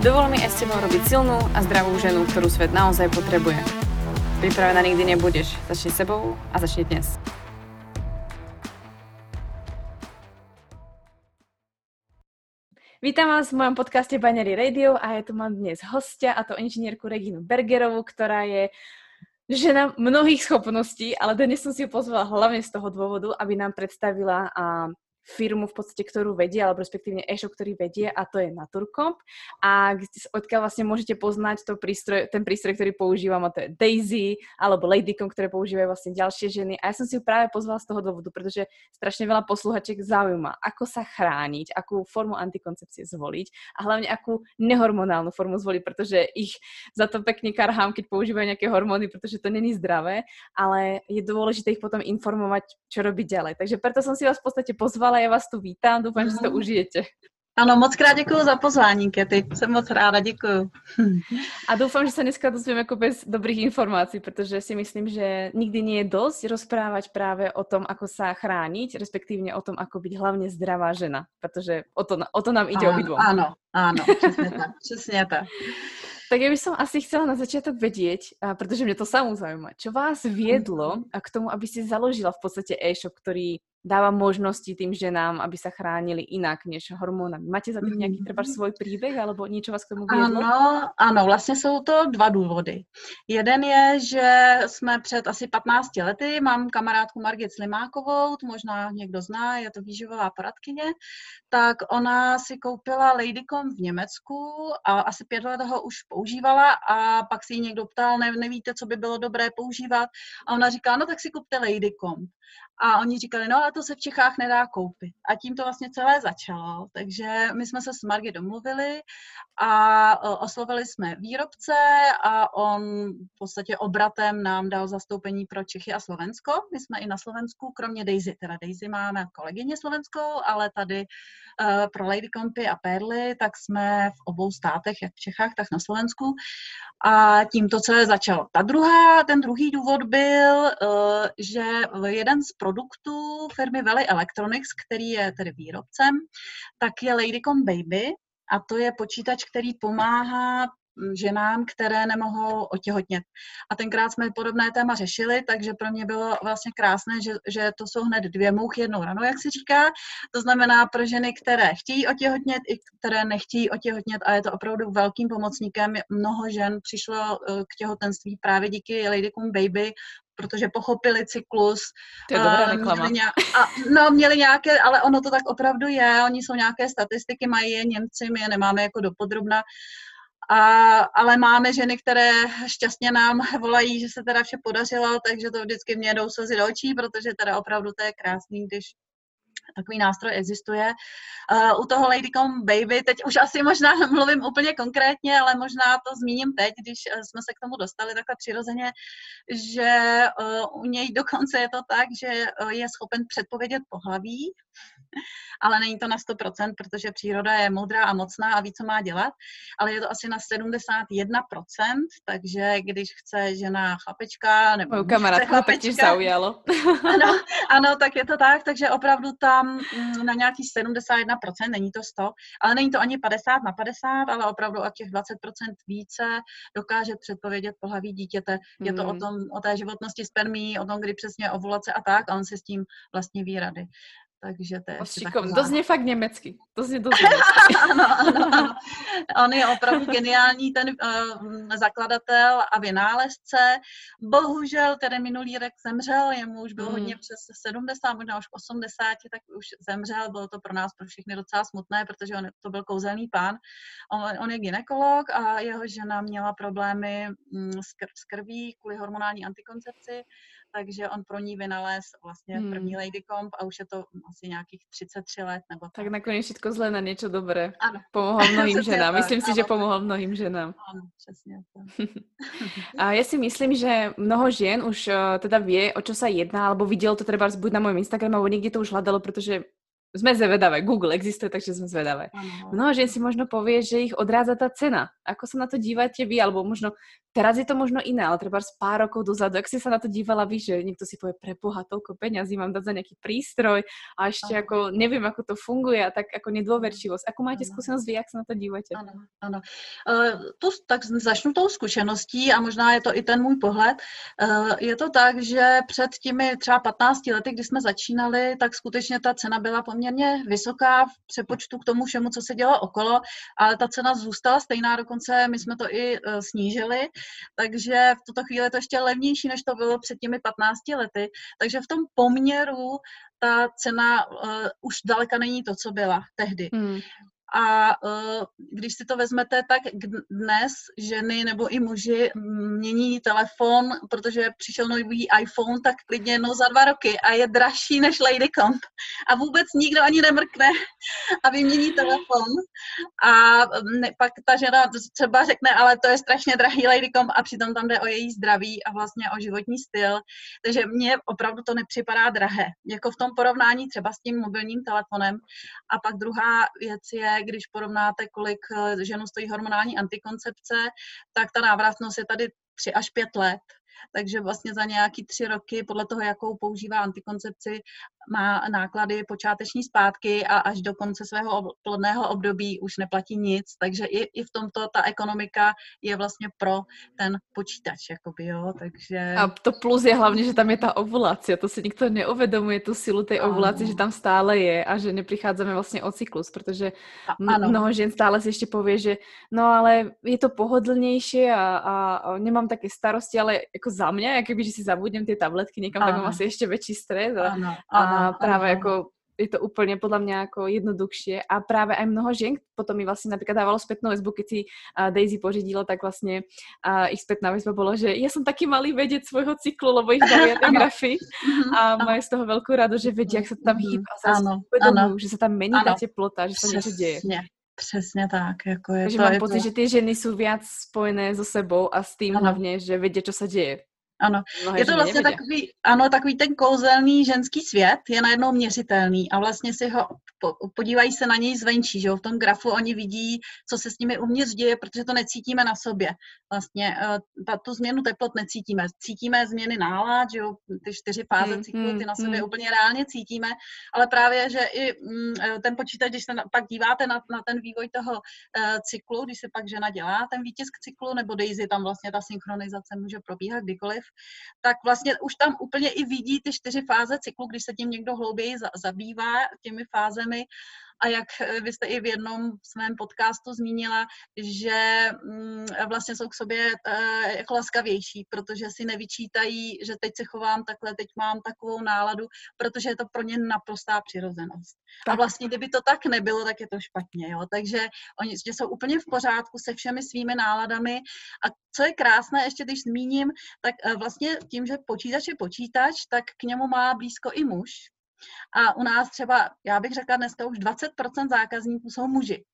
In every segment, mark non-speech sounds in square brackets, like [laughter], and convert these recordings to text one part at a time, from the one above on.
Dovol mi aj s tebou robiť silnú a zdravú ženu, ktorú svet naozaj potrebuje. Pripravená nikdy nebudeš. Začni sebou a začni dnes. Vítam vás v mojom podcaste Binary Radio a ja tu mám dnes hostia, a to inžinierku Reginu Bergerovú, ktorá je žena mnohých schopností, ale dnes som si ju pozvala hlavne z toho dôvodu, aby nám predstavila firmu v podstate, ktorú vedie, alebo respektívne e-shop, ktorý vedie a to je Naturcomp. A odkiaľ vlastne môžete poznať to prístroj, ten prístroj, ktorý používam a to je Daisy alebo Ladycom, ktoré používajú vlastne ďalšie ženy. A ja som si ju práve pozvala z toho dôvodu, pretože strašne veľa posluchačiek zaujíma, ako sa chrániť, akú formu antikoncepcie zvoliť a hlavne akú nehormonálnu formu zvoliť, pretože ich za to pekne karhám, keď používajú nejaké hormóny, pretože to není zdravé, ale je dôležité ich potom informovať, čo robiť ďalej. Takže preto som si vás v podstate pozvala já vás tu vítám, doufám, že si to mhm. užijete. Ano, moc krát děkuji za pozvání, Kety. Jsem moc ráda, děkuji. A doufám, že se dneska dozvím jako bez dobrých informací, protože si myslím, že nikdy nie je dosť rozprávať právě o tom, ako sa chrániť, respektívně o tom, ako byť hlavně zdravá žena, protože o to, o to nám ide obidvom. Ano, ano, přesně tak, přesně tak. Tak ja by som asi chcela na začiatok vedieť, protože mě to samú zaujíma, čo vás viedlo k tomu, aby ste založila v podstate e-shop, ktorý dáva možnosti tým ženám, aby sa chránili inak než hormónami. Máte za tým nějaký třeba mhm. svůj příběh, alebo něco vás k tomu viedlo? Ano, ano, vlastně jsou to dva důvody. Jeden je, že jsme před asi 15 lety, mám kamarádku Margit Slimákovou, to možná někdo zná, je to výživová poradkyně, tak ona si koupila Ladycom v Německu a asi pět let ho už používala a pak si ji někdo ptal, ne, nevíte, co by bylo dobré používat a ona říká, no tak si kupte Ladycom. A oni říkali, no ale to se v Čechách nedá koupit. A tím to vlastně celé začalo. Takže my jsme se s Margy domluvili a oslovili jsme výrobce a on v podstatě obratem nám dal zastoupení pro Čechy a Slovensko. My jsme i na Slovensku, kromě Daisy, teda Daisy máme kolegyně slovenskou, ale tady uh, pro Lady Compy a Perly, tak jsme v obou státech, jak v Čechách, tak na Slovensku. A tím to celé začalo. Ta druhá, ten druhý důvod byl, uh, že jeden z produktů firmy Valley Electronics, který je tedy výrobcem, tak je Ladycom Baby, a to je počítač, který pomáhá ženám, které nemohou otěhotnět. A tenkrát jsme podobné téma řešili, takže pro mě bylo vlastně krásné, že, že to jsou hned dvě mouchy jednou ranou, jak se říká. To znamená pro ženy, které chtějí otěhotnět i které nechtějí otěhotnět a je to opravdu velkým pomocníkem. Mnoho žen přišlo eh, k těhotenství právě díky Ladycom Baby, protože pochopili cyklus. To je dobrá reklama. Měli nějak, a, no, měli nějaké, ale ono to tak opravdu je, oni jsou nějaké statistiky, mají je Němci, my je nemáme jako dopodrobna, a, ale máme ženy, které šťastně nám volají, že se teda vše podařilo, takže to vždycky mě jdou slzy do očí, protože teda opravdu to je krásný, když takový nástroj existuje. Uh, u toho Ladycom Baby, teď už asi možná [laughs] mluvím úplně konkrétně, ale možná to zmíním teď, když uh, jsme se k tomu dostali takhle přirozeně, že uh, u něj dokonce je to tak, že je schopen předpovědět pohlaví, [laughs] ale není to na 100%, protože příroda je moudrá a mocná a ví, co má dělat, ale je to asi na 71%, takže když chce žena chlapečka, nebo Moju kamarádku chlapečka, zaujalo. [laughs] ano, ano, tak je to tak, takže opravdu tam mm, na nějaký 71%, není to 100, ale není to ani 50 na 50, ale opravdu o těch 20% více dokáže předpovědět pohlaví dítěte. Je to o, hmm. tom, o té životnosti spermí, o tom, kdy přesně ovulace a tak, a on se s tím vlastně ví rady. Takže to je Šikovný. To zní fakt německy. To [laughs] zní dost ano, ano, ano. On je opravdu geniální ten uh, zakladatel a vynálezce. Bohužel tedy minulý rok zemřel, jemu už bylo mm. hodně přes 70, možná už 80, tak už zemřel. Bylo to pro nás, pro všechny docela smutné, protože on to byl kouzelný pán. On, on je ginekolog a jeho žena měla problémy mm, s, s krví kvůli hormonální antikoncepci takže on pro ní vynalez vlastně hmm. první Lady Comp a už je to asi nějakých 33 let. Nebo tak. tak nakonec všechno zlé na něco dobré. Ano. Pomohlo [laughs] mnohým ženám. Myslím si, že pomohlo mnohým ženám. Ano, přesně. [laughs] A já si myslím, že mnoho žen už uh, teda ví, o čo sa jedná, alebo viděl to třeba buď na mojom Instagramu, alebo někde to už hľadalo, protože sme zvedavé, Google existuje, takže sme zvedavé. Mnoho žen si možno povie, že ich odrádza tá cena. Ako sa na to dívate vy, alebo možno, teraz je to možno iné, ale treba z pár rokov dozadu, ak si sa na to dívala vy, že niekto si povie, preboha, toľko peňazí mám dať za nejaký prístroj a ešte ano. ako neviem, ako to funguje a tak ako nedôverčivosť. Ako máte skúsenosť vy, jak sa na to díváte? Ano, ano. Uh, to, tak začnu tou zkušeností a možná je to i ten můj pohled. Uh, je to tak, že před těmi třeba 15 lety, kdy jsme začínali, tak skutečně ta cena byla poměrně poměrně vysoká v přepočtu k tomu všemu, co se dělo okolo, ale ta cena zůstala stejná, dokonce my jsme to i uh, snížili, takže v tuto chvíli je to ještě levnější, než to bylo před těmi 15 lety, takže v tom poměru ta cena uh, už daleka není to, co byla tehdy. Hmm. A uh, když si to vezmete, tak dnes ženy nebo i muži mění telefon, protože přišel nový iPhone, tak klidně jednou za dva roky a je dražší než Ladycom. A vůbec nikdo ani nemrkne a vymění telefon. A ne, pak ta žena třeba řekne, ale to je strašně drahý Ladycom a přitom tam jde o její zdraví a vlastně o životní styl. Takže mně opravdu to nepřipadá drahé. Jako v tom porovnání třeba s tím mobilním telefonem. A pak druhá věc je, když porovnáte, kolik eh, ženu stojí hormonální antikoncepce, tak ta návratnost je tady 3 až 5 let. Takže vlastně za nějaký tři roky, podle toho, jakou používá antikoncepci, má náklady počáteční zpátky a až do konce svého plodného období už neplatí nic, takže i, i v tomto ta ekonomika je vlastně pro ten počítač, jakoby, jo, takže... A to plus je hlavně, že tam je ta ovulace, to si nikdo neuvědomuje, tu silu té ovulace, že tam stále je a že nepřicházíme vlastně o cyklus, protože ano. mnoho žen stále si ještě pově, že no ale je to pohodlnější a, a, a nemám také starosti, ale jako za mě, jak když si zabudím ty tabletky někam, ano. tak mám asi ještě větší stres a, ano, ano, a právě ano. jako je to úplně podle mě jako jednoduchšie a právě aj mnoho žen potom mi vlastně například dávalo zpětnou väzbu, keď si uh, Daisy pořídila, tak vlastně uh, ich zpětná väzba bolo, že ja som taký malý vedec svojho cyklu, lebo ich bavia tie grafy mhm, a majú z toho veľkú radu, že vedia, jak sa tam hýba a zase uvedomujú, že sa tam mení ta teplota, že sa niečo děje. Přesně tak. Jako je Takže to, mám pocit, to... že ty ženy jsou víc spojené so sebou a s tím ano. hlavně, že vědí, co se děje. Ano, Mnohé je to vlastně takový, ano, takový ten kouzelný ženský svět je najednou měřitelný a vlastně si ho, podívají se na něj zvenčí, že jo, v tom grafu oni vidí, co se s nimi uvnitř děje, protože to necítíme na sobě. Vlastně eh, ta, tu změnu teplot necítíme. Cítíme změny nálad, že jo, ty čtyři fáze hmm, cyklu, ty na sobě hmm. úplně reálně cítíme, ale právě, že i mm, eh, ten počítač, když se na, pak díváte na, na ten vývoj toho uh, cyklu, když se pak žena dělá ten výtisk cyklu, nebo Daisy, tam vlastně ta synchronizace může probíhat kdykoliv, tak vlastně už tam úplně i vidí ty čtyři fáze cyklu, když se tím někdo hlouběji zabývá těmi fázemi a jak eh, vy jste i v jednom svém podcastu zmínila, že mm, vlastně jsou k sobě eh, jako laskavější, protože si nevyčítají, že teď se chovám takhle, teď mám takovou náladu, protože je to pro ně naprostá přirozenost. Tak. A vlastně, kdyby to tak nebylo, tak je to špatně. Jo? Takže oni že jsou úplně v pořádku se všemi svými náladami. A co je krásné, ještě když zmíním, tak eh, vlastně tím, že počítač je počítač, tak k němu má blízko i muž, a u nás třeba, já bych řekla dneska už 20% zákazníků jsou muži.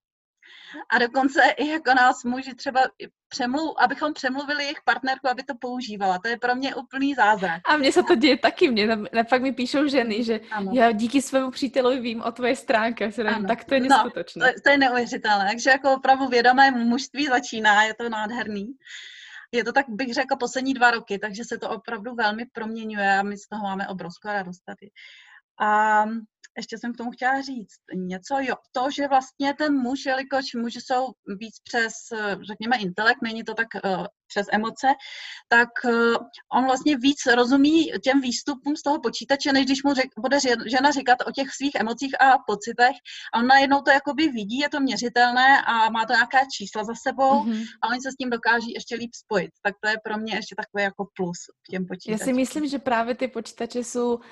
A dokonce i jako nás muži třeba přemluv, abychom přemluvili jejich partnerku, aby to používala. To je pro mě úplný zázrak. A mně se to děje taky. Mě pak mi píšou ženy, že ano. já díky svému přítelovi vím o tvoje stránce. tak to je no, neskutečné. No, to, to je neuvěřitelné. Takže jako opravdu vědomé mužství začíná, je to nádherný. Je to tak, bych řekla, poslední dva roky, takže se to opravdu velmi proměňuje a my z toho máme obrovskou radost tady. A ještě jsem k tomu chtěla říct něco, jo, to, že vlastně ten muž, jelikož muži jsou víc přes, řekněme, intelekt, není to tak uh, přes emoce, tak uh, on vlastně víc rozumí těm výstupům z toho počítače, než když mu řek, bude žena říkat o těch svých emocích a pocitech. A on najednou to jakoby vidí, je to měřitelné a má to nějaká čísla za sebou mm-hmm. a oni se s tím dokáží ještě líp spojit. Tak to je pro mě ještě takové jako plus k těm počítačům. Já si myslím, že právě ty počítače jsou uh,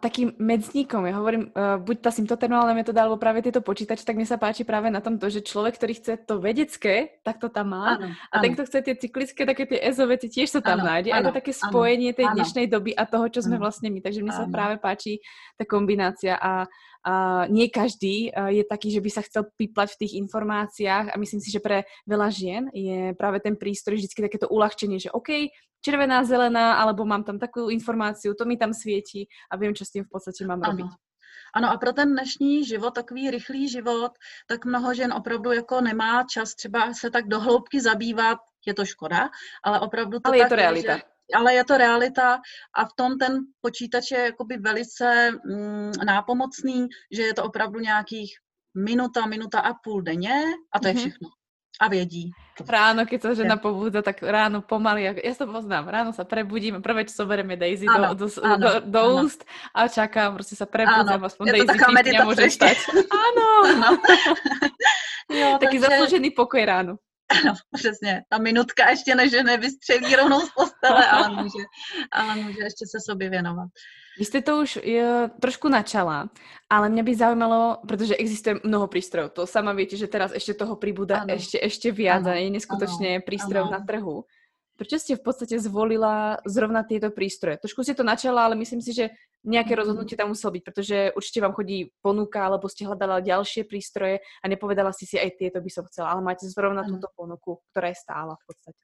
takým medzníkom. Já hovorím, uh, buď tá symptotermálna metóda, alebo práve tieto počítače, tak mi sa páči práve na tom to, že človek, ktorý chce to vedecké, tak to tam má. Ano, a ano. ten, kto chce tie cyklické, také tie EZO veci, tiež sa tam ano, nájde. Ano, a to také spojenie tej ano, dnešnej doby a toho, čo sme ano, vlastne my. Takže mne sa práve páči tá kombinácia a Uh, nie každý uh, je taký, že by sa chcel piplať v tých informáciách a myslím si, že pre veľa žien je práve ten prístroj vždycky takéto uľahčenie, že OK, červená, zelená, alebo mám tam takovou informáciu, to mi tam svietí a vím, čo s tím v podstatě mám ano. robiť. Ano a pro ten dnešní život, takový rychlý život, tak mnoho žen opravdu jako nemá čas třeba se tak dohloubky zabývat, je to škoda, ale opravdu to ale tak je to realita. Že, ale je to realita a v tom ten počítač je jakoby velice mm, nápomocný, že je to opravdu nějakých minuta, minuta a půl denně a to mm-hmm. je mhm. všechno. A vědí. Ráno, keď sa žena pobúdza, tak ráno pomaly, ja to poznám, ráno sa prebudím, prvé, čo zoberieme Daisy ano, do, do, ano, do, do ano. úst a čakám, prostě sa prebudzam, aspoň je Daisy chvíľ nemôže stať. Áno. ano. [laughs] jo, Taký takže... zaslúžený pokoj ráno. Ano, [laughs] přesně. Ta minutka ještě než nevystřelí rovnou z postele, ale může, ale může ještě se sobě věnovat. Vy jste to už je, trošku načala, ale mě by zaujímalo, protože existuje mnoho prístrojov. To sama viete, že teraz ešte toho pribúda ano. ešte, ešte viac ano. a je neskutočne prístrojov na trhu. Proč ste v podstate zvolila zrovna tieto prístroje? Trošku ste to načala, ale myslím si, že nejaké rozhodnutie tam muselo byť, pretože určite vám chodí ponuka, alebo ste hľadala ďalšie prístroje a nepovedala si si aj tieto by som chcela, ale máte zrovna túto ponuku, ktorá je stála v podstate.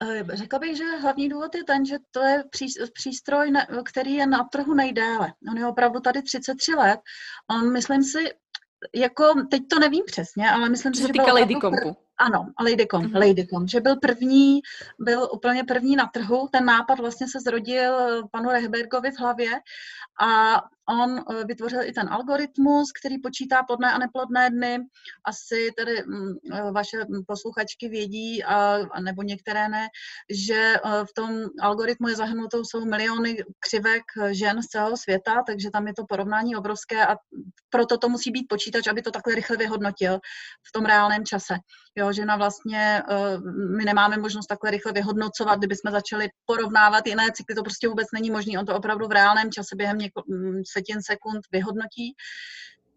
Eh, řekla bych, že hlavní důvod je ten, že to je přístroj, který je na trhu nejdéle. On je opravdu tady 33 let. On, myslím si, jako, teď to nevím přesně, ale myslím si, že byl Lady Compu. Ano, Ladycom, mm-hmm. Ladycom, že byl první, byl úplně první na trhu. Ten nápad vlastně se zrodil panu Rehbergovi v hlavě a on eh, vytvořil i ten algoritmus, který počítá plodné a neplodné dny. Asi tedy mm, eh, vaše posluchačky vědí, a, nebo některé ne, že eh, v tom algoritmu je zahrnutou jsou miliony křivek žen z celého světa, takže tam je to porovnání obrovské a proto to musí být počítač, aby to takhle rychle vyhodnotil v tom reálném čase. Jo, že na vlastně my nemáme možnost takhle rychle vyhodnocovat, kdyby jsme začali porovnávat jiné cykly, to prostě vůbec není možné. On to opravdu v reálném čase během něko, mm, setin sekund vyhodnotí.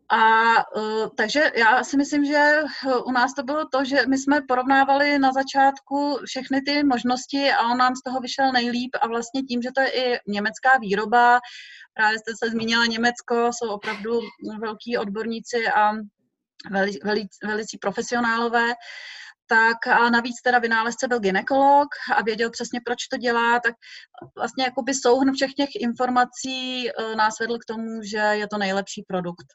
A uh, takže já si myslím, že u nás to bylo to, že my jsme porovnávali na začátku všechny ty možnosti a on nám z toho vyšel nejlíp a vlastně tím, že to je i německá výroba, právě jste se zmínila Německo, jsou opravdu velký odborníci a velicí, velicí, velicí profesionálové, tak a navíc teda vynálezce byl ginekolog a věděl přesně, proč to dělá, tak vlastně jakoby souhrn všech těch informací eh, nás vedl k tomu, že je to nejlepší produkt.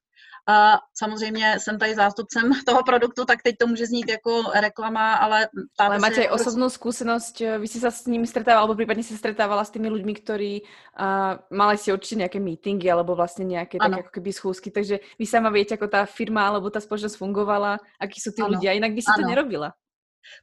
A samozřejmě jsem tady zástupcem [laughs] toho produktu, tak teď to může znít jako reklama, ale... Ale máte jako... osobnou zkušenost, vy jste se s nimi stretávala, alebo případně se stretávala s těmi lidmi, kteří uh, mali si určitě nějaké meetingy, alebo vlastně nějaké tak jako keby schůzky, takže vy sama víte, jako ta firma, alebo ta společnost fungovala, aký jsou ty lidi, a jinak by si ano. to nerobila.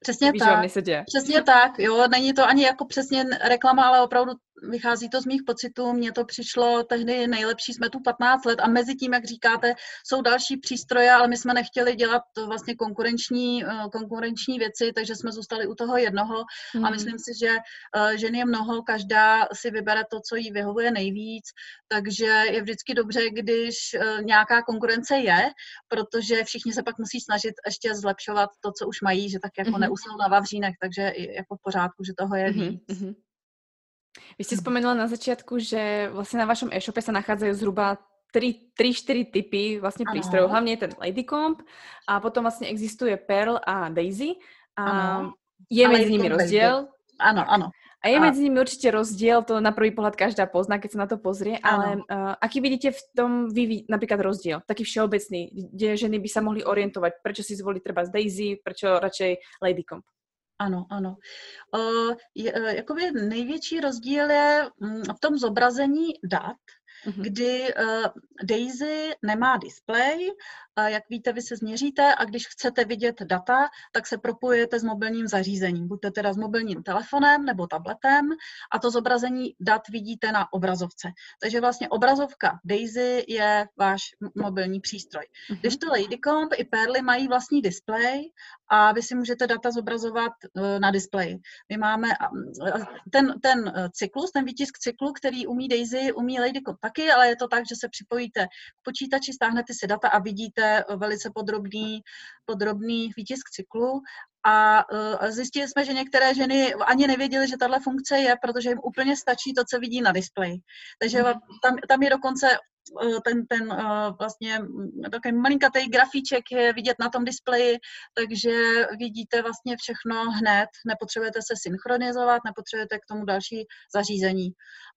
Přesně Víš, tak. Se děje. Přesně tak, jo, není to ani jako přesně reklama, ale opravdu vychází to z mých pocitů, mně to přišlo tehdy nejlepší, jsme tu 15 let a mezi tím, jak říkáte, jsou další přístroje, ale my jsme nechtěli dělat vlastně konkurenční, eh, konkurenční věci, takže jsme zůstali u toho jednoho mm. a hmm. myslím si, že eh, žen je mnoho, každá si vybere to, co jí vyhovuje nejvíc, takže je vždycky dobře, když eh, nějaká konkurence je, protože všichni se pak musí snažit ještě zlepšovat to, co už mají, že tak jako mm. neusnou na vavřínek, takže jako v pořádku, že toho je mm-hmm. víc. Mm-hmm. Vy ste spomenula na začiatku, že vlastne na vašom e-shope sa nachádzajú zhruba 3-4 typy vlastne ano. prístrojov. Hlavne je ten Ladycomb a potom vlastne existuje Pearl a Daisy. A ano. je a medzi nimi rozdiel. Áno, áno. A je medzi nimi určite rozdiel, to na prvý pohľad každá pozná, keď sa na to pozrie, ale uh, aký vidíte v tom vy, napríklad rozdiel, taký všeobecný, kde ženy by sa mohli orientovať, prečo si zvolí treba z Daisy, prečo radšej Ladycomb? Ano, ano. Uh, je, jakoby největší rozdíl je mm, v tom zobrazení dat, mm-hmm. kdy uh, Daisy nemá displej, jak víte, vy se změříte a když chcete vidět data, tak se propojujete s mobilním zařízením. Buďte teda s mobilním telefonem nebo tabletem a to zobrazení dat vidíte na obrazovce. Takže vlastně obrazovka Daisy je váš mobilní přístroj. Mm-hmm. Když to Ladycomb i Perly mají vlastní displej a vy si můžete data zobrazovat e, na displeji. My máme ten, ten e, cyklus, ten výtisk cyklu, který umí Daisy, umí Ladycomb taky, ale je to tak, že se připojíte k počítači, stáhnete si data a vidíte velice podrobný, podrobný výtisk cyklu a uh, zjistili jsme, že některé ženy ani nevěděly, že tahle funkce je, protože jim úplně stačí to, co vidí na displeji. Takže mhm. tam, tam je dokonce ten, ten eh, vlastně mm, takový malinkatý grafíček je vidět na tom displeji, takže vidíte vlastně všechno hned, nepotřebujete se synchronizovat, nepotřebujete k tomu další zařízení.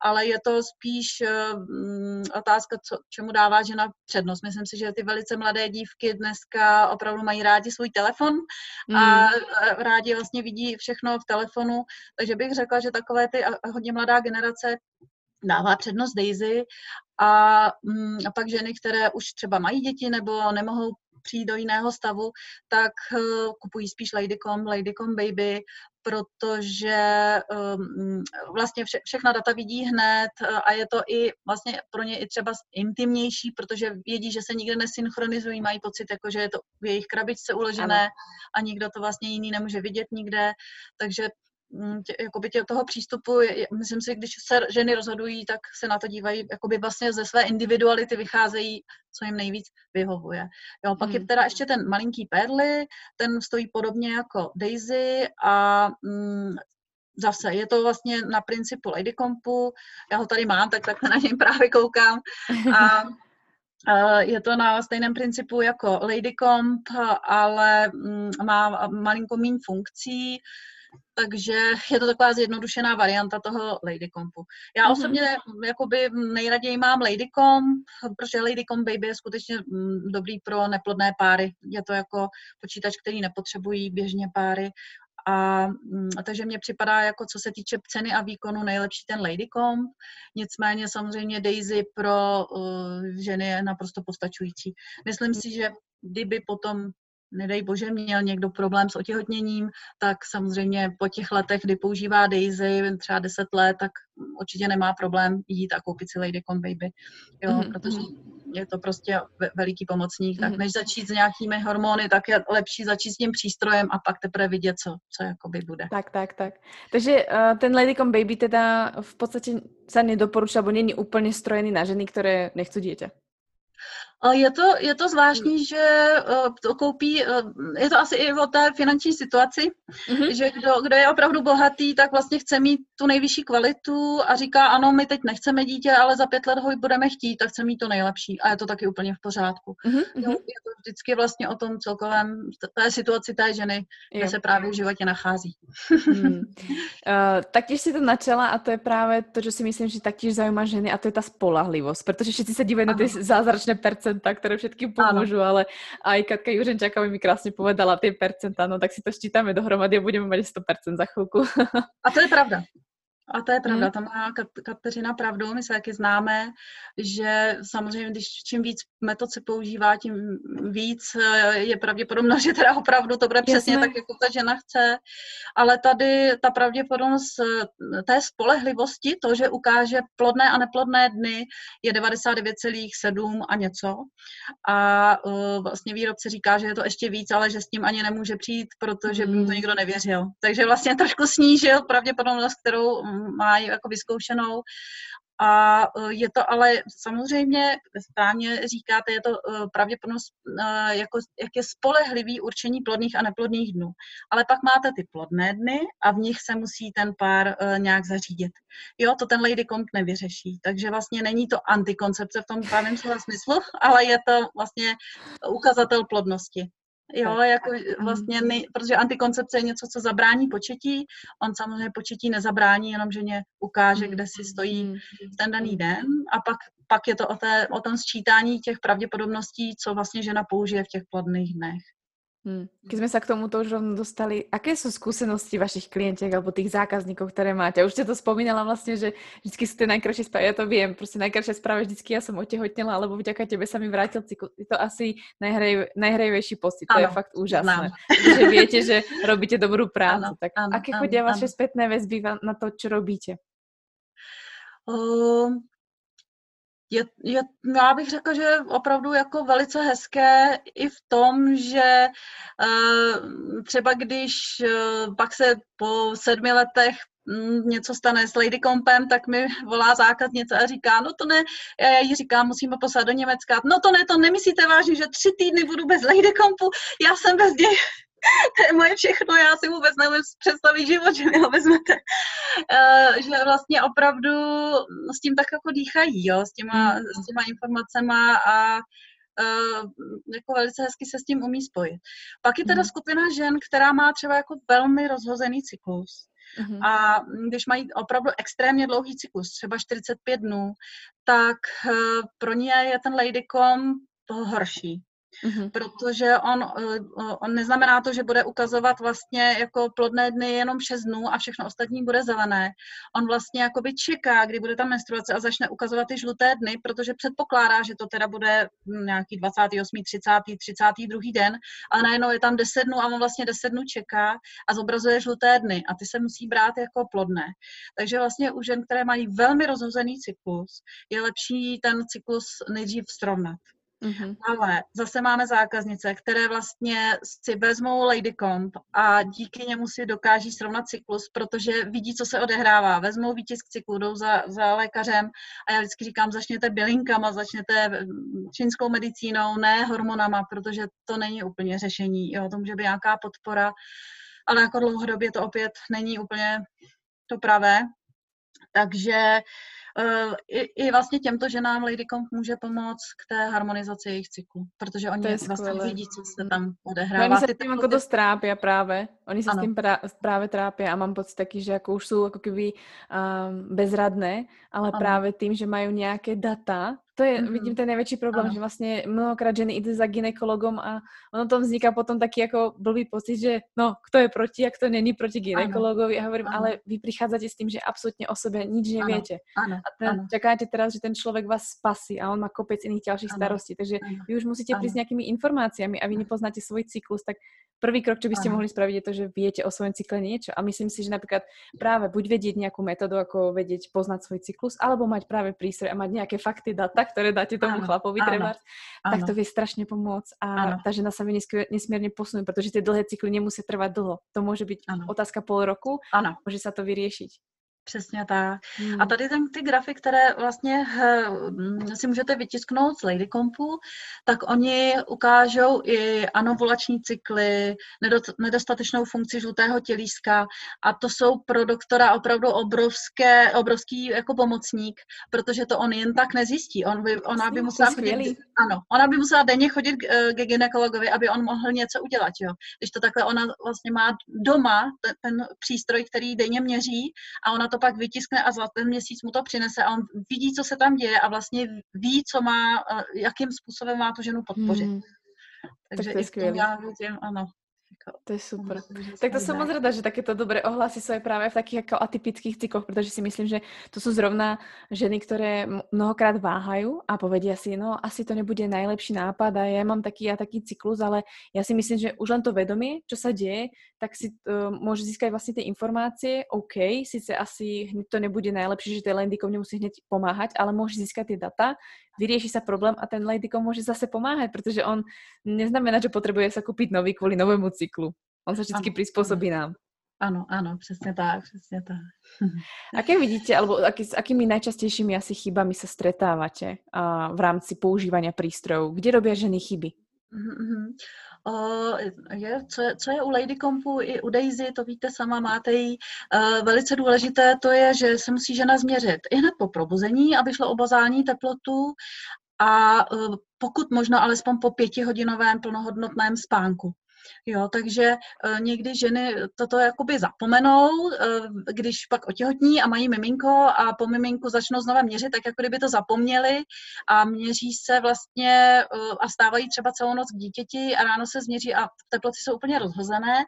Ale je to spíš eh, mm, otázka, co, čemu dává žena přednost. Myslím si, že ty velice mladé dívky dneska opravdu mají rádi svůj telefon a mm. rádi vlastně vidí všechno v telefonu, takže bych řekla, že takové ty hodně mladá generace dává přednost Daisy a, mm, a pak ženy, které už třeba mají děti nebo nemohou přijít do jiného stavu, tak uh, kupují spíš Ladycom, Ladycom Baby, protože um, vlastně vše, všechna data vidí hned uh, a je to i vlastně pro ně i třeba intimnější, protože vědí, že se nikde nesynchronizují, mají pocit, jako, že je to v jejich krabičce uložené ano. a nikdo to vlastně jiný nemůže vidět nikde, takže tě, jakoby tě, toho přístupu, myslím si, když se ženy rozhodují, tak se na to dívají, jakoby vlastně ze své individuality vycházejí, co jim nejvíc vyhovuje. Jo, pak hmm. je teda ještě ten malinký Perly, ten stojí podobně jako Daisy a mm, zase je to vlastně na principu Ladycompu, já ho tady mám, tak, tak na něj právě koukám a [laughs] je to na stejném principu jako Ladycomp, ale mm, má malinko méně funkcí, takže je to taková zjednodušená varianta toho Ladycompu. Já mm-hmm. osobně jakoby nejraději mám Ladycomp, protože Ladycomp Baby je skutečně mm, dobrý pro neplodné páry. Je to jako počítač, který nepotřebují běžně páry. A, mm, a takže mně připadá, jako co se týče ceny a výkonu, nejlepší ten Ladycomp. Nicméně samozřejmě Daisy pro uh, ženy je naprosto postačující. Myslím si, že kdyby potom nedej bože, měl někdo problém s otěhotněním, tak samozřejmě po těch letech, kdy používá Daisy, třeba 10 let, tak určitě nemá problém jít a koupit si Ladycom Baby, jo, mm-hmm. protože je to prostě veliký pomocník, tak mm-hmm. než začít s nějakými hormony, tak je lepší začít s tím přístrojem a pak teprve vidět, co, co jakoby bude. Tak, tak, tak. Takže uh, ten Ladycom Baby teda v podstatě se nedoporučuje, nebo není úplně strojený na ženy, které nechcou dítě. Je to, je to zvláštní, že eh, to koupí, eh, je to asi i o té finanční situaci, mm-hmm. že kdo, kdo je opravdu bohatý, tak vlastně chce mít tu nejvyšší kvalitu a říká, ano, my teď nechceme dítě, ale za pět let ho budeme chtít, tak chce mít to nejlepší a je to taky úplně v pořádku. Mm-hmm. Jo, je to vždycky vlastně o tom celkovém, té situaci té ženy, kde se právě v životě nachází. mm. uh, [laughs] taktiež si to načela a to je právě to, že si myslím, že taktiež zaujíma ženy a to je ta spolahlivost, protože všichni se dívají na ty zázračné perce percenta, ktoré všetkým pomôžu, ano. ale aj Katka Juřenčáková mi krásne povedala tie percenta, no tak si to ščítame dohromady a budeme mať 100% za chvíľku. A to je pravda. A to je pravda, hmm. tam má Kateřina pravdu, my se taky známe, že samozřejmě, když čím víc metod se používá, tím víc eh, je pravděpodobnost, [laughs] že teda opravdu to bude přesně tak, jako ta žena chce. Ale tady ta pravděpodobnost eh, té spolehlivosti, to, že ukáže plodné a neplodné dny, je 99,7 a něco. A uh, vlastně výrobce říká, že je to ještě víc, ale že s tím ani nemůže přijít, protože by mu to hmm. nikdo nevěřil. Takže vlastně trošku snížil pravděpodobnost, kterou má jako vyzkoušenou. A e, je to ale samozřejmě, správně říkáte, je to e, pravděpodobnost, e, jako, jak je spolehlivý určení plodných a neplodných dnů. Ale pak máte ty plodné dny a v nich se musí ten pár nějak zařídit. Jo, to ten Lady Comp nevyřeší. Takže vlastně není to antikoncepce v tom pravém slova smyslu, ale je to vlastně ukazatel plodnosti. Jo, jako vlastně, ne, protože antikoncepce je něco, co zabrání početí. On samozřejmě početí nezabrání, jenom ženě ukáže, kde si stojí mm. ten daný den a pak, pak je to o, té, o tom sčítání těch pravděpodobností, co vlastně žena použije v těch plodných dnech. Hmm. Keď sme sa k tomuto už rovno dostali, aké sú skúsenosti vašich klientiek alebo tých zákazníkov, ktoré máte? Už ste to spomínala vlastne, že vždy sú tie najkrajšie správy, ja to viem, proste najkrajšia správa vždycky ja som otehotnela, alebo vďaka tebe sa mi vrátil cyklus. Je to asi najhraj, najhrajvejší pocit, to je fakt úžasné. Že viete, že robíte dobrú [laughs] prácu. Ano, tak ano, aké chodia vaše spätné väzby na to, čo robíte? Uh, je, je, já bych řekla, že opravdu jako velice hezké i v tom, že uh, třeba když uh, pak se po sedmi letech mm, něco stane s Lady Compem, tak mi volá zákaznice a říká, no to ne, já jí říkám, musíme poslat do Německa, no to ne, to nemyslíte vážně, že tři týdny budu bez Lady Compu, já jsem bez něj, to je moje všechno, já si vůbec neumím představit život, že mi ho vezmete. Uh, že vlastně opravdu s tím tak jako dýchají, jo, s těma, s těma informacema a uh, jako velice hezky se s tím umí spojit. Pak je teda mm. skupina žen, která má třeba jako velmi rozhozený cyklus. Mm-hmm. A když mají opravdu extrémně dlouhý cyklus, třeba 45 dnů, tak uh, pro ně je ten ladycom toho horší. Mm-hmm. Protože on, eh, on neznamená to, že bude ukazovat vlastně jako plodné dny jenom 6 dnů a všechno ostatní bude zelené. On vlastně jakoby čeká, kdy bude ta menstruace a začne ukazovat ty žluté dny, protože předpokládá, že to teda bude nějaký 28., 30., 32. den, ale najednou je tam 10 dnů a on vlastně 10 dnů čeká a zobrazuje žluté dny a ty se musí brát jako plodné. Takže vlastně u žen, které mají velmi rozhozený cyklus, je lepší ten cyklus nejdřív srovnat. Mm-hmm. Ale zase máme zákaznice, které vlastně si vezmou Lady Comp a díky němu si dokáží srovnat cyklus, protože vidí, co se odehrává. Vezmou výtisk cyklu, jdou za, za lékařem a já vždycky říkám, začněte bylinkama, začněte mm, čínskou medicínou, ne hormonama, protože to není úplně řešení. Jo, to může být nějaká podpora, ale jako dlouhodobě to opět není úplně to pravé. Takže uh, i, i vlastně těmto ženám Ladycomp může pomoct k té harmonizaci jejich cyklu, protože oni vlastně vidí, co se tam odehrává. No, oni se tím jako dost trápí právě. Oni se ano. s tím pra, právě trápí a mám pocit taky, že jako už jsou jako kdyby um, bezradné, ale ano. právě tím, že mají nějaké data, to je, mm-hmm. vidím ten největší problém, ano. že vlastně mnohokrát ženy jdou za ginekologom a ono tam vzniká potom taky jako blbý pocit, že no, kto je proti a kto není proti ginekologovi. A hovorím, ano. ale vy prichádzate s tým, že absolútne o sebe nič neviete. Ano. A ten, ano. čakáte teraz, že ten človek vás spasí a on má kopec iných ďalších ano. starostí. Takže ano. vy už musíte prísť s nejakými informáciami a vy nepoznáte svoj cyklus, tak prvý krok, čo by ste ano. mohli spraviť, je to, že viete o svojom cykle niečo. A myslím si, že napríklad práve buď vedieť nejakú metódu, ako vedieť poznať svoj cyklus, alebo mať práve prístroj a mať nejaké fakty, data, ktoré dáte tomu ano. chlapovi treba, tak to vie strašne pomôcť. A ano. tá žena sa vie nesmierne posunúť, pretože tie dlhé cykly nemusí trvať dlho. To môže byť ano. otázka pol roku, ano. môže sa to vyriešiť. Přesně tak. Hmm. A tady ten, ty grafy, které vlastně hm, si můžete vytisknout z Ladycompu, tak oni ukážou i anovulační cykly, nedostatečnou funkci žlutého tělíska a to jsou pro doktora opravdu obrovské, obrovský jako pomocník, protože to on jen tak nezjistí. On by, ona by musela chodit, ano, ona by musela denně chodit k, eh, k ginekologovi, aby on mohl něco udělat. Jo. Když to takhle ona vlastně má doma ten, ten přístroj, který denně měří a ona to pak vytiskne a za ten měsíc mu to přinese a on vidí, co se tam děje a vlastně ví, co má, jakým způsobem má tu ženu podpořit. Hmm. Takže tak to je skvělé. Já vidím, ano, to je super. Tak to jsem moc rada, že takéto dobré ohlasy jsou právě v takých jako atypických cykloch, protože si myslím, že to jsou zrovna ženy, které mnohokrát váhají a povedia si, no asi to nebude najlepší nápad a já mám taký a taký cyklus, ale já si myslím, že už len to vedomí, čo sa děje, tak si uh, môže získať vlastně ty informácie, OK, sice asi to nebude najlepší, že ten Landykom nemusí hned pomáhať, ale môže získať tie data, vyrieši sa problém a ten Ladykom môže zase pomáhať, protože on neznamená, že potrebuje sa kúpiť nový kvôli novému cyklu. On sa vždy prispôsobí nám. Ano, ano, přesně tak, přesně tak. [laughs] Aké vidíte, alebo aký, s akými najčastejšími asi chybami sa stretávate uh, v rámci používania prístrojov? Kde robia ženy chyby? Uh-huh. Uh, je, co, je, co je u Lady Compu i u Daisy, to víte sama, máte jí. Uh, velice důležité to je, že se musí žena změřit i hned po probuzení, aby šlo o bazální teplotu a uh, pokud možno alespoň po pětihodinovém plnohodnotném spánku. Jo, takže uh, někdy ženy toto jakoby zapomenou, uh, když pak otěhotní a mají miminko a po miminku začnou znova měřit, tak jako kdyby to zapomněli a měří se vlastně uh, a stávají třeba celou noc k dítěti a ráno se změří a teploty jsou úplně rozhozené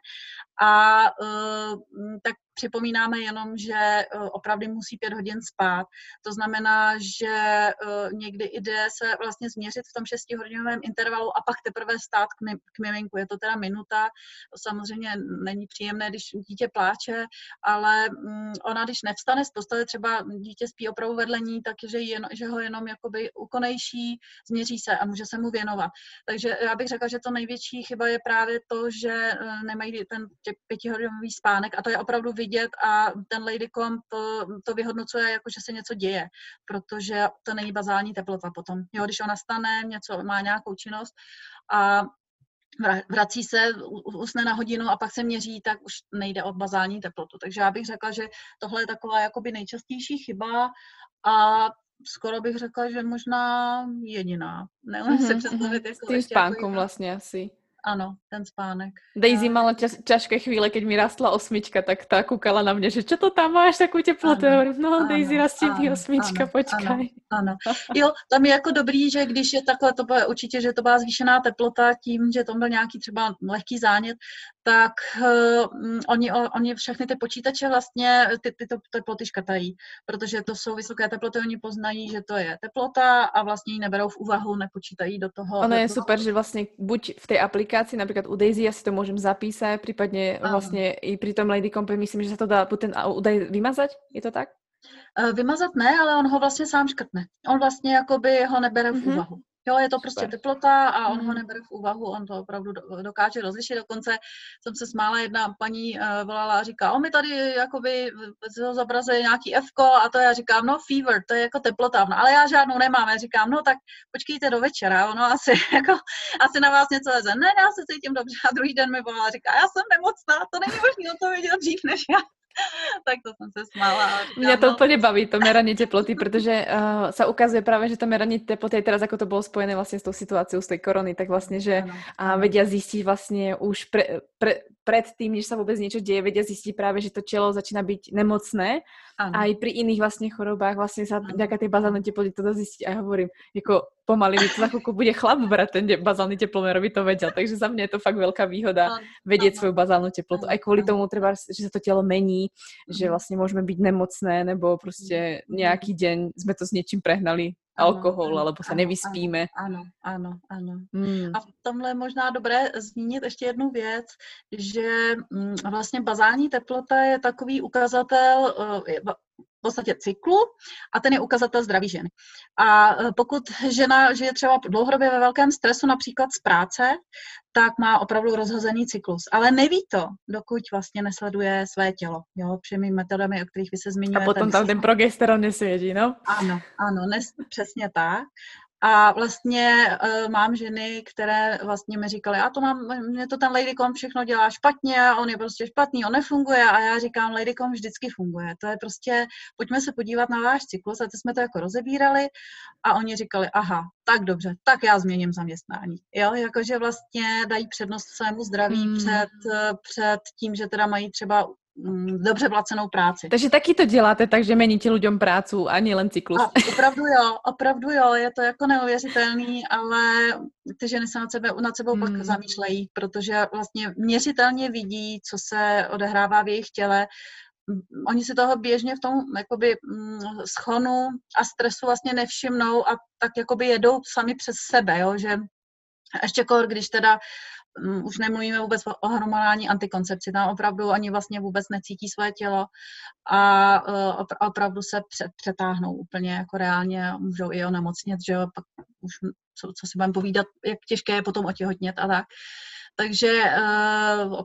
a uh, tak připomínáme jenom, že eh, opravdu musí pět hodin spát. To znamená, že eh, někdy jde se vlastně změřit v tom šestihodinovém intervalu a pak teprve stát k, mi, k miminku. Je to teda minuta. Samozřejmě není příjemné, když dítě pláče, ale mm, ona, když nevstane z postele, třeba dítě spí opravdu vedle ní, takže že ho jenom jakoby ukonejší, změří se a může se mu věnovat. Takže já bych řekla, že to největší chyba je právě to, že eh, nemají ten pětihodinový spánek a to je opravdu vidět a ten Ladycomp to vyhodnocuje jako, že se něco děje, protože to není bazální teplota potom. Jo, když ona stane, něco má nějakou činnost a vrací se, usne na hodinu a pak se měří, tak už nejde o bazální teplotu. Takže já bych řekla, že tohle je taková jakoby nejčastější chyba a skoro bych řekla, že možná jediná. Neumím mm-hmm, se představit. Jako S tím spánkom jako... vlastně asi. Ano, ten spánek. Daisy mala čas, ťažké chvíle, keď mi rastla osmička, tak ta kúkala na mě, že čo to tam máš, takovou teplotu. Ano, no, ano, Daisy, rastie mi osmička, ano, počkaj. Ano, ano. Jo, tam je jako dobrý, že když je takhle, to bude určitě, že to byla zvýšená teplota tím, že tam byl nějaký třeba lehký zánět, tak uh, oni, oni všechny ty počítače vlastně ty, ty to, teploty škrtají, protože to jsou vysoké teploty, oni poznají, že to je teplota a vlastně ji neberou v úvahu, nepočítají do toho. Ono je super, že vlastně buď v té aplikaci, například u Daisy, já si to můžem zapísat, případně vlastně i při tom Lady Compe, myslím, že se to dá ten údaj vymazať, je to tak? Uh, vymazat ne, ale on ho vlastně sám škrtne. On vlastně jakoby ho nebere v mm-hmm. Jo, je to prostě teplota a on ho mhm. nebere v úvahu, on to opravdu dokáže rozlišit. Dokonce jsem se smála, jedna paní uh, volala a říká, o mi tady jakoby zobrazuje nějaký F a to já říkám, no fever, to je jako teplota, no, ale já žádnou nemám. Já říkám, no tak počkejte do večera, ono asi, [laughs] jako, asi na vás něco leze. Ne, já se cítím dobře. A druhý den mi volala a říká, já jsem nemocná, to není možné to vidět dřív než já. Tak to jsem se smála. Mě to no. úplně baví, to meranie teploty, protože uh, sa ukazuje právě, že to meranie teploty, teraz ako to bylo spojené vlastně s tou situací z tej korony, tak vlastně, že a vedia zistiť vlastně už pre, pre, pred tým, než sa vôbec niečo deje, vedia zistiť práve, že to telo začína byť nemocné. Ano. A aj pri iných vlastne chorobách vlastne sa vďaka tej bazálnej teploty to zistiť. A ja hovorím, jako pomaly mi to za chvíľku bude chlap brať ten bazálny teplomer, aby to vedel. Takže za mňa je to fakt veľká výhoda vedieť svoju bazálnu teplotu. Aj kvôli tomu treba, že sa to telo mení, že mhm. vlastne môžeme byť nemocné, nebo prostě nejaký deň sme to s niečím prehnali alkohol, ano, alebo se ano, nevyspíme. Ano, ano, ano. Hmm. A v tomhle je možná dobré zmínit ještě jednu věc, že mm, vlastně bazální teplota je takový ukazatel, eh, podstatě cyklu a ten je ukazatel zdraví ženy. A e, pokud žena žije třeba dlouhodobě ve velkém stresu, například z práce, tak má opravdu rozhozený cyklus. Ale neví to, dokud vlastně nesleduje své tělo. Jo, všemi metodami, o kterých vy se zmiňujete. A potom tam ten progesteron nesvědí, no? Ano, ano, nes, přesně tak. A vlastně uh, mám ženy, které vlastně mi říkaly, a to mám, mě to ten Ladycom všechno dělá špatně, on je prostě špatný, on nefunguje a já říkám, Ladycom vždycky funguje. To je prostě, pojďme se podívat na váš cyklus a teď jsme to jako rozebírali a oni říkali, aha, tak dobře, tak já změním zaměstnání. Jo, jakože vlastně dají přednost svému zdraví hmm. před, před tím, že teda mají třeba dobře placenou práci. Takže taky to děláte tak, že měníte lidem prácu a len cyklus. A opravdu jo, opravdu jo, je to jako neuvěřitelný, ale ty ženy se nad, sebe, nad sebou hmm. pak zamýšlejí, protože vlastně měřitelně vidí, co se odehrává v jejich těle, oni si toho běžně v tom jakoby mm, schonu a stresu vlastně nevšimnou a tak jakoby jedou sami přes sebe, jo, že ještě kor, když teda um, už nemluvíme vůbec o hormonální antikoncepci, tam opravdu oni vlastně vůbec necítí své tělo a uh, opravdu se přetáhnou úplně jako reálně, můžou i onemocnit, že jo, pak už co, co si budeme povídat, jak těžké je potom otěhotnět a tak. Takže uh,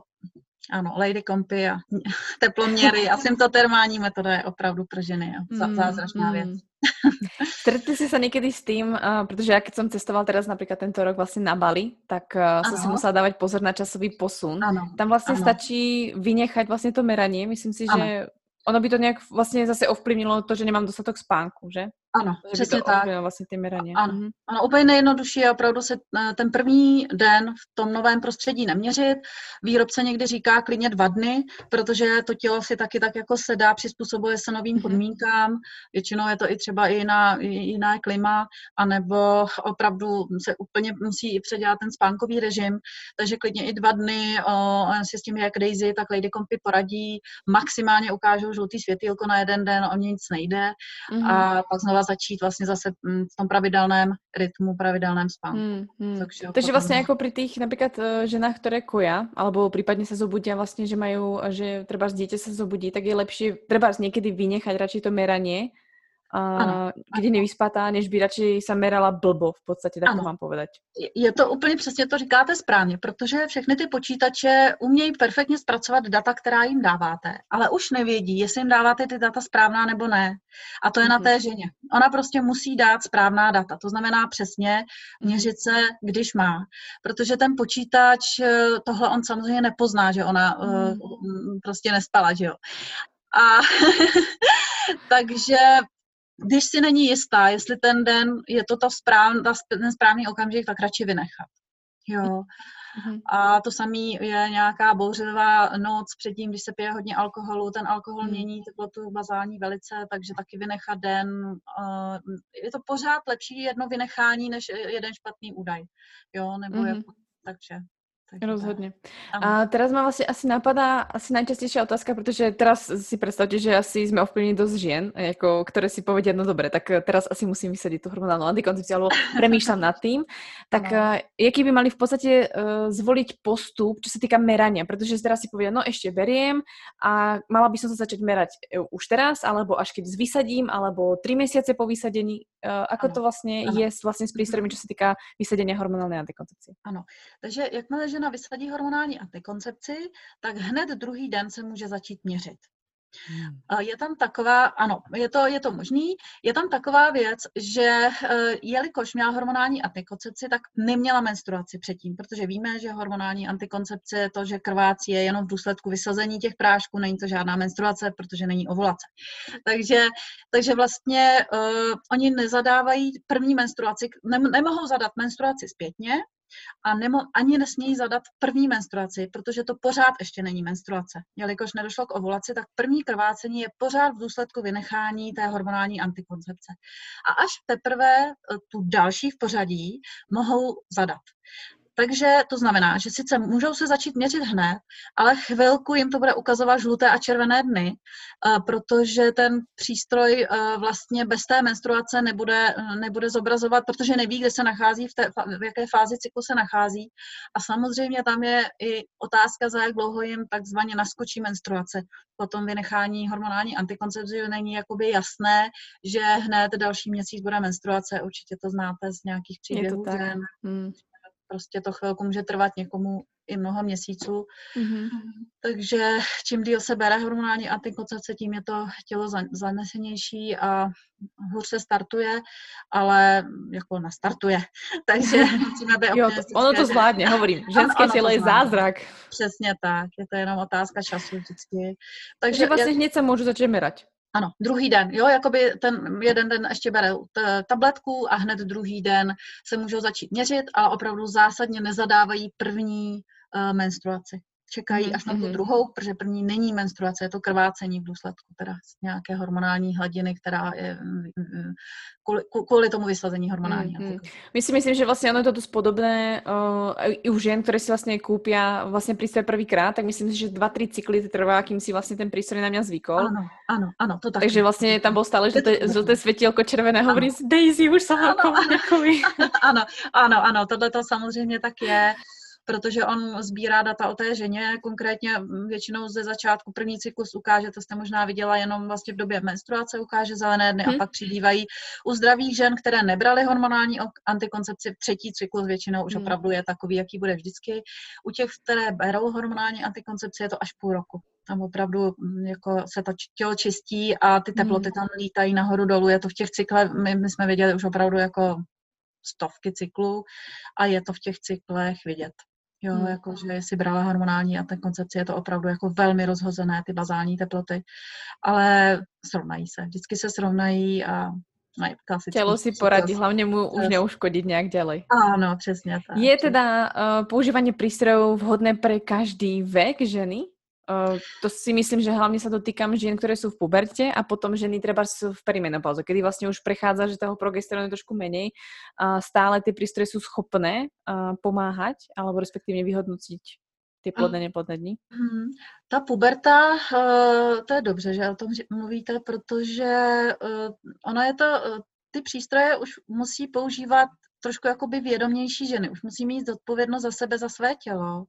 ano, lady kompy a [laughs] teploměry a symptotermální metoda je opravdu pro ženy mm, zázračná mm. věc. [laughs] Stretli si sa niekedy s tým, uh, protože ja keď som cestoval teraz napríklad tento rok vlastne na Bali, tak uh, som si musela dávať pozor na časový posun. Ano. Tam vlastne ano. stačí vynechať vlastne to meranie. Myslím si, ano. že ono by to nějak vlastně zase ovplyvnilo to, že nemám dostatok spánku, že? Ano, že přesně tak. vlastně ty. Ano, mm-hmm. ano, úplně nejjednodušší je opravdu se eh, ten první den v tom novém prostředí neměřit. Výrobce někdy říká klidně dva dny, protože to tělo si taky tak jako sedá, přizpůsobuje se novým mm-hmm. podmínkám. Většinou je to i třeba i jiná, jiná klima, anebo opravdu se úplně musí předělat ten spánkový režim. Takže klidně i dva dny o, si s tím, jak Daisy, tak Lady Compy poradí. Maximálně ukážou žlutý světýlko na jeden den, o nic nejde. Mm-hmm. A pak začít vlastně zase mm, v tom pravidelném rytmu, pravidelném spánku. Hmm, hmm. Takže, Takže vlastně jako pri tých například eh, ženách, které koja, alebo případně se zobudí vlastně, že mají, že třeba z dítě se zobudí, tak je lepší třeba někdy vynechat radši to meranie a, kdy nevyspatá, než by radši sa merala blbo v podstatě, tak ano. to mám povedať. Je to úplně přesně, to říkáte správně, protože všechny ty počítače umějí perfektně zpracovat data, která jim dáváte, ale už nevědí, jestli jim dáváte ty data správná nebo ne. A to je mm-hmm. na mhm. té ženě. Ona prostě musí dát správná data, to znamená přesně měřit se, když má. Protože ten počítač, eh, tohle on samozřejmě nepozná, že ona mm. uh, prostě nespala, že jo. A [laughs] takže když si není jistá, jestli ten den je to ta správ, ta, ten správný okamžik, tak radši vynechat. Jo. Mm-hmm. A to samé je nějaká bouřlivá noc předtím, když se pije hodně alkoholu. Ten alkohol mm. mění teplotu bazální velice, takže taky vynechat den. Uh, je to pořád lepší jedno vynechání, než jeden špatný údaj. Jo, nebo mm-hmm. jako, takže takže Rozhodne. A teraz ma vlastne asi napadá asi najčastejšia otázka, pretože teraz si predstavte, že asi sme ovplyvnení dosť žien, ako, ktoré si povedia, no dobre, tak teraz asi musím vysadiť tú hormonálnu antikoncepciu, alebo [laughs] premýšľam nad tým. Tak no. jaký by mali v podstate uh, zvoliť postup, čo sa týka merania? Pretože teraz si povedia, no ešte beriem a mala by som sa začať merať už teraz, alebo až keď vysadím, alebo tri mesiace po vysadení. Uh, ako ano. to vlastne ano. je vlastne s prístrojmi, čo sa týka vysadenia hormonálnej antikoncepcie? Ano, takže jakmile žena vysadí hormonální antikoncepci, tak hned druhý den se může začít měřit. Hmm. Je tam taková, ano, je to, je to možný, je tam taková věc, že e, jelikož měla hormonální antikoncepci, tak neměla menstruaci předtím, protože víme, že hormonální antikoncepce, to, že krvácí je jenom v důsledku vysazení těch prášků, není to žádná menstruace, protože není ovulace. Takže, takže vlastně uh, oni nezadávají první menstruaci, ne, nemohou zadat menstruaci zpětně, a nemo, ani nesmějí zadat první menstruaci, protože to pořád ještě není menstruace. Jelikož nedošlo k ovulaci, tak první krvácení je pořád v důsledku vynechání té hormonální antikoncepce. A až teprve eh, tu další v pořadí mohou zadat. Takže to znamená, že sice můžou se začít měřit hned, ale chvilku jim to bude ukazovat žluté a červené dny, eh, protože ten přístroj eh, vlastně bez té menstruace nebude, nebude zobrazovat, protože neví, kde se nachází, v, té, v jaké fázi cyklu se nachází. A samozřejmě tam je i otázka, za jak dlouho jim takzvaně naskočí menstruace. Potom vynechání hormonální antikoncepce není jakoby jasné, že hned další měsíc bude menstruace. Určitě to znáte z nějakých příběhů. Hmm prostě to chvilku může trvat někomu i mnoho měsíců. Mm-hmm. Takže čím díl se bere hormonální antikoncepce, tím je to tělo zanesenější a hůř se startuje, ale jako nastartuje. [laughs] Takže [laughs] jo, to, ono to zvládne, hovorím. [laughs] Ženské tělo je zázrak. Přesně tak, je to jenom otázka času vždycky. Takže, Takže vlastně hned se můžu začít merať. Ano, druhý den, jo, jakoby ten jeden den ještě bere tabletku a hned druhý den se můžou začít měřit, ale opravdu zásadně nezadávají první uh, menstruaci čekají až na tu mhm. druhou, protože první není menstruace, je to krvácení v důsledku teda nějaké hormonální hladiny, která je mm, mm, kvůli, kvůli tomu vysazení hormonální. Mm-hmm. My si myslím, že vlastně ono je to dost podobné uh, i u žen, které si vlastně koupí vlastně přístroj prvýkrát, tak myslím si, že dva, tři cykly trvá, kým si vlastně ten přístroj na mě zvykol. Ano, ano, ano, to tak. Takže vlastně tam bylo stále žluté, žluté světílko červené, hovorí Daisy, už jsem [laughs] ano, ano, ano, ano, tohle to samozřejmě tak je protože on sbírá data o té ženě, konkrétně většinou ze začátku první cyklus ukáže, to jste možná viděla jenom vlastně v době menstruace, ukáže zelené dny hmm. a mhm. pak přibývají u zdravých žen, které nebraly hormonální antikoncepci, třetí cyklus většinou už hmm. opravdu je takový, jaký bude vždycky. U těch, které berou hormonální antikoncepci, je to až půl roku tam opravdu mm, jako se to tělo čistí a ty teploty hmm. tam lítají nahoru dolů. Je to v těch cyklech, my, my jsme viděli už opravdu jako stovky cyklů a je to v těch cyklech vidět. Jo, hmm. jako, že jestli brala hormonální a ten koncepci je to opravdu jako velmi rozhozené, ty bazální teploty. Ale srovnají se, vždycky se srovnají a mají klasický. Tělo si poradí, hlavně mu už neuškodit nějak dělej. Ano, přesně tak. Je teda uh, používání přístrojů vhodné pro každý vek ženy? To si myslím, že hlavne sa to týkam žien, ktoré sú v puberte a potom ženy treba sú v perimenopauze, kedy vlastne už prechádza, že toho progesterónu je trošku menej. A stále tie prístroje sú schopné pomáhať alebo respektívne vyhodnociť ty plodné, neplodné dny? Hmm. Ta puberta, uh, to je dobře, že o tom mluvíte, protože ono je to, ty přístroje už musí používat trošku jakoby vědomější ženy, už musí mít zodpovědnost za sebe, za své tělo.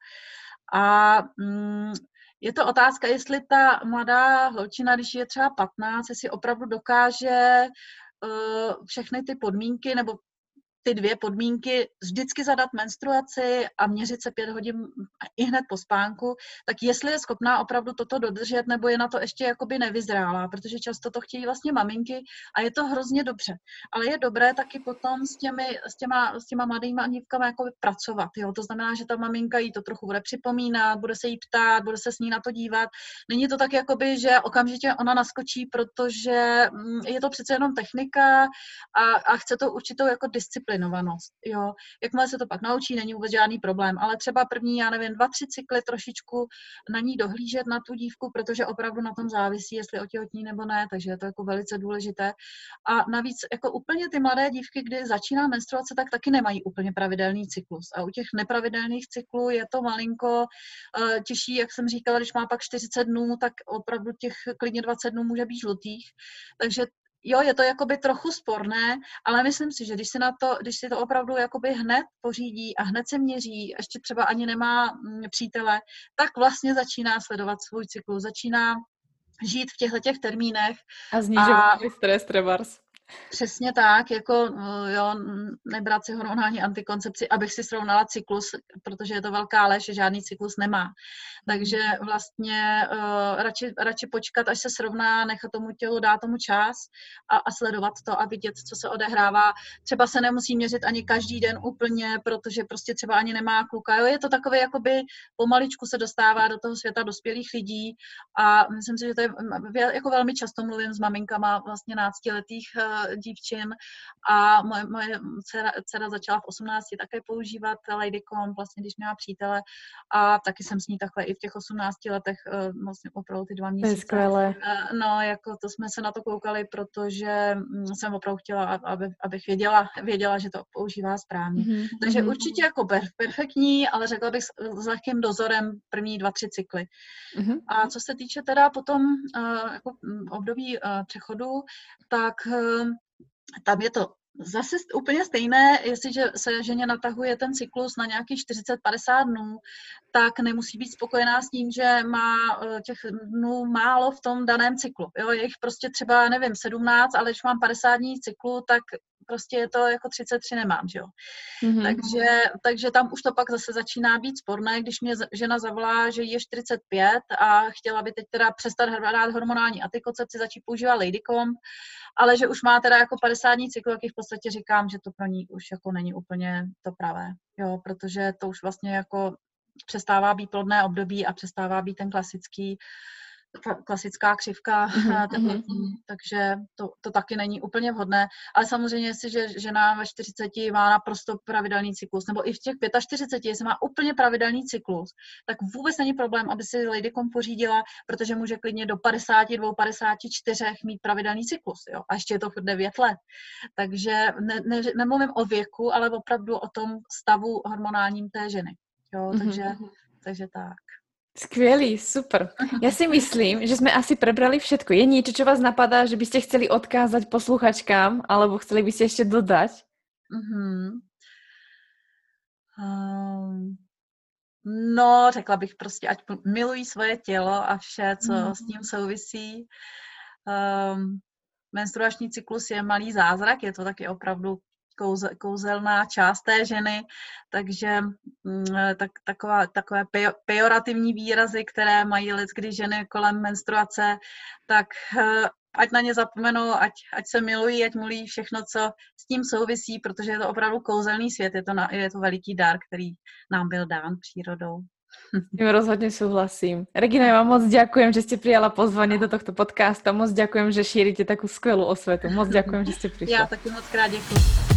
A mm, je to otázka, jestli ta mladá holčina, když je třeba 15, jestli opravdu dokáže uh, všechny ty podmínky nebo ty dvě podmínky, vždycky zadat menstruaci a měřit se pět hodin i hned po spánku, tak jestli je schopná opravdu toto dodržet, nebo je na to ještě jakoby nevyzrálá, protože často to chtějí vlastně maminky a je to hrozně dobře. Ale je dobré taky potom s, těmi, s, těma, s těma mladýma dívkami jakoby pracovat. Jo? To znamená, že ta maminka jí to trochu bude připomínat, bude se jí ptát, bude se s ní na to dívat. Není to tak, jakoby, že okamžitě ona naskočí, protože mm, je to přece jenom technika a, a chce to určitou jako disciplínu disciplinovanost. Jo. Jakmile se to pak naučí, není vůbec žádný problém, ale třeba první, já nevím, dva, tři cykly trošičku na ní dohlížet na tu dívku, protože opravdu na tom závisí, jestli otěhotní nebo ne, takže je to jako velice důležité. A navíc jako úplně ty mladé dívky, kdy začíná menstruace, tak taky nemají úplně pravidelný cyklus. A u těch nepravidelných cyklů je to malinko uh, těžší, jak jsem říkala, když má pak 40 dnů, tak opravdu těch klidně 20 dnů může být žlutých. Takže jo, je to jakoby trochu sporné, ale myslím si, že když si, na to, když si to opravdu jakoby hned pořídí a hned se měří, ještě třeba ani nemá mm, přítele, tak vlastně začíná sledovat svůj cyklus, začíná žít v těchto těch termínech. A snižovat stres, trebars. Přesně tak, jako eh, jo, nebrat si hormonální antikoncepci, abych si srovnala cyklus, protože je to velká lež, že žádný cyklus nemá. Takže vlastně uh, radši, radši počkat, až se srovná, nechat tomu tělu, dát tomu čas a, a sledovat to a vidět, co se odehrává. Třeba se nemusí měřit ani každý den úplně, protože prostě třeba ani nemá kluka. Jo, je to takové, jakoby pomaličku se dostává do toho světa dospělých lidí a myslím si, že to je, jako velmi často mluvím s maminkama vlastně náctiletých uh, dívčin a moje, moje dcera, dcera začala v 18 také používat Ladycom, vlastně když měla přítele a taky jsem s ní takhle i v těch 18 letech eh, vlastně opravdu ty dva měsíce. Eh, No, jako to jsme se na to koukali, protože mm, jsem opravdu chtěla, aby, abych věděla, věděla, že to používá správně. Mm-hmm. Takže mm-hmm. určitě jako perfektní, ale řekla bych s lehkým dozorem první dva, tři cykly. Mm-hmm. A co se týče teda potom uh, jako mm, období přechodu, tak tam je to zase úplně stejné, jestliže se ženě natahuje ten cyklus na nějakých 40-50 dnů, tak nemusí být spokojená s tím, že má eh, těch dnů málo v tom daném cyklu. Jo, je jich prostě třeba, nevím, 17, ale když mám 50 dní cyklu, tak prostě je to jako 33 nemám, že jo. Mm-hmm. Takže, takže tam už to pak zase začíná být sporné, když mě žena zavolá, že je 45 a chtěla by teď teda přestat hrát hormonální antikoncepci, začít používat Ladycom, ale že už má teda jako 50 dní cyklu, jak v podstatě říkám, že to pro ní už jako není úplně to pravé, jo, protože to už vlastně jako přestává být plodné období a přestává být ten klasický klasická křivka mm-hmm. teplotní, takže to, to taky není úplně vhodné. Ale samozřejmě, jestliže žena ve 40 má naprosto pravidelný cyklus, nebo i v těch 45, jestli má úplně pravidelný cyklus, tak vůbec není problém, aby si Ladycom pořídila, protože může klidně do 52, 54 mít pravidelný cyklus. Jo? A ještě je to furt 9 let. Takže ne, ne, nemluvím o věku, ale opravdu o tom stavu hormonálním té ženy. Jo? Mhm, takže, mm-hmm. takže tak. Skvělý, super. Já si myslím, že jsme asi prebrali všetko. Je niečo, čo vás napadá, že byste chceli odkázať posluchačkám, alebo chceli byste ještě dodat? Mm-hmm. Um, no, řekla bych prostě, ať milují svoje tělo a vše, co mm. s tím souvisí. Um, menstruační cyklus je malý zázrak, je to taky opravdu kouze, kouzelná část té ženy, takže mm, tak, taková, takové pejorativní výrazy, které mají kdy ženy kolem menstruace, tak eh, ať na ně zapomenou, ať, ať se milují, ať mluví všechno, co s tím souvisí, protože je to opravdu kouzelný svět, je to, na, je to veliký dar, který nám byl dán přírodou. S tým rozhodne súhlasím. Regina, ja vám moc ďakujem, že ste prijala pozvanie do tohto podcastu. Moc ďakujem, že šírite takú skvelú osvetu. Moc ďakujem, že ste prišli. Ja taky moc krát ďakujem.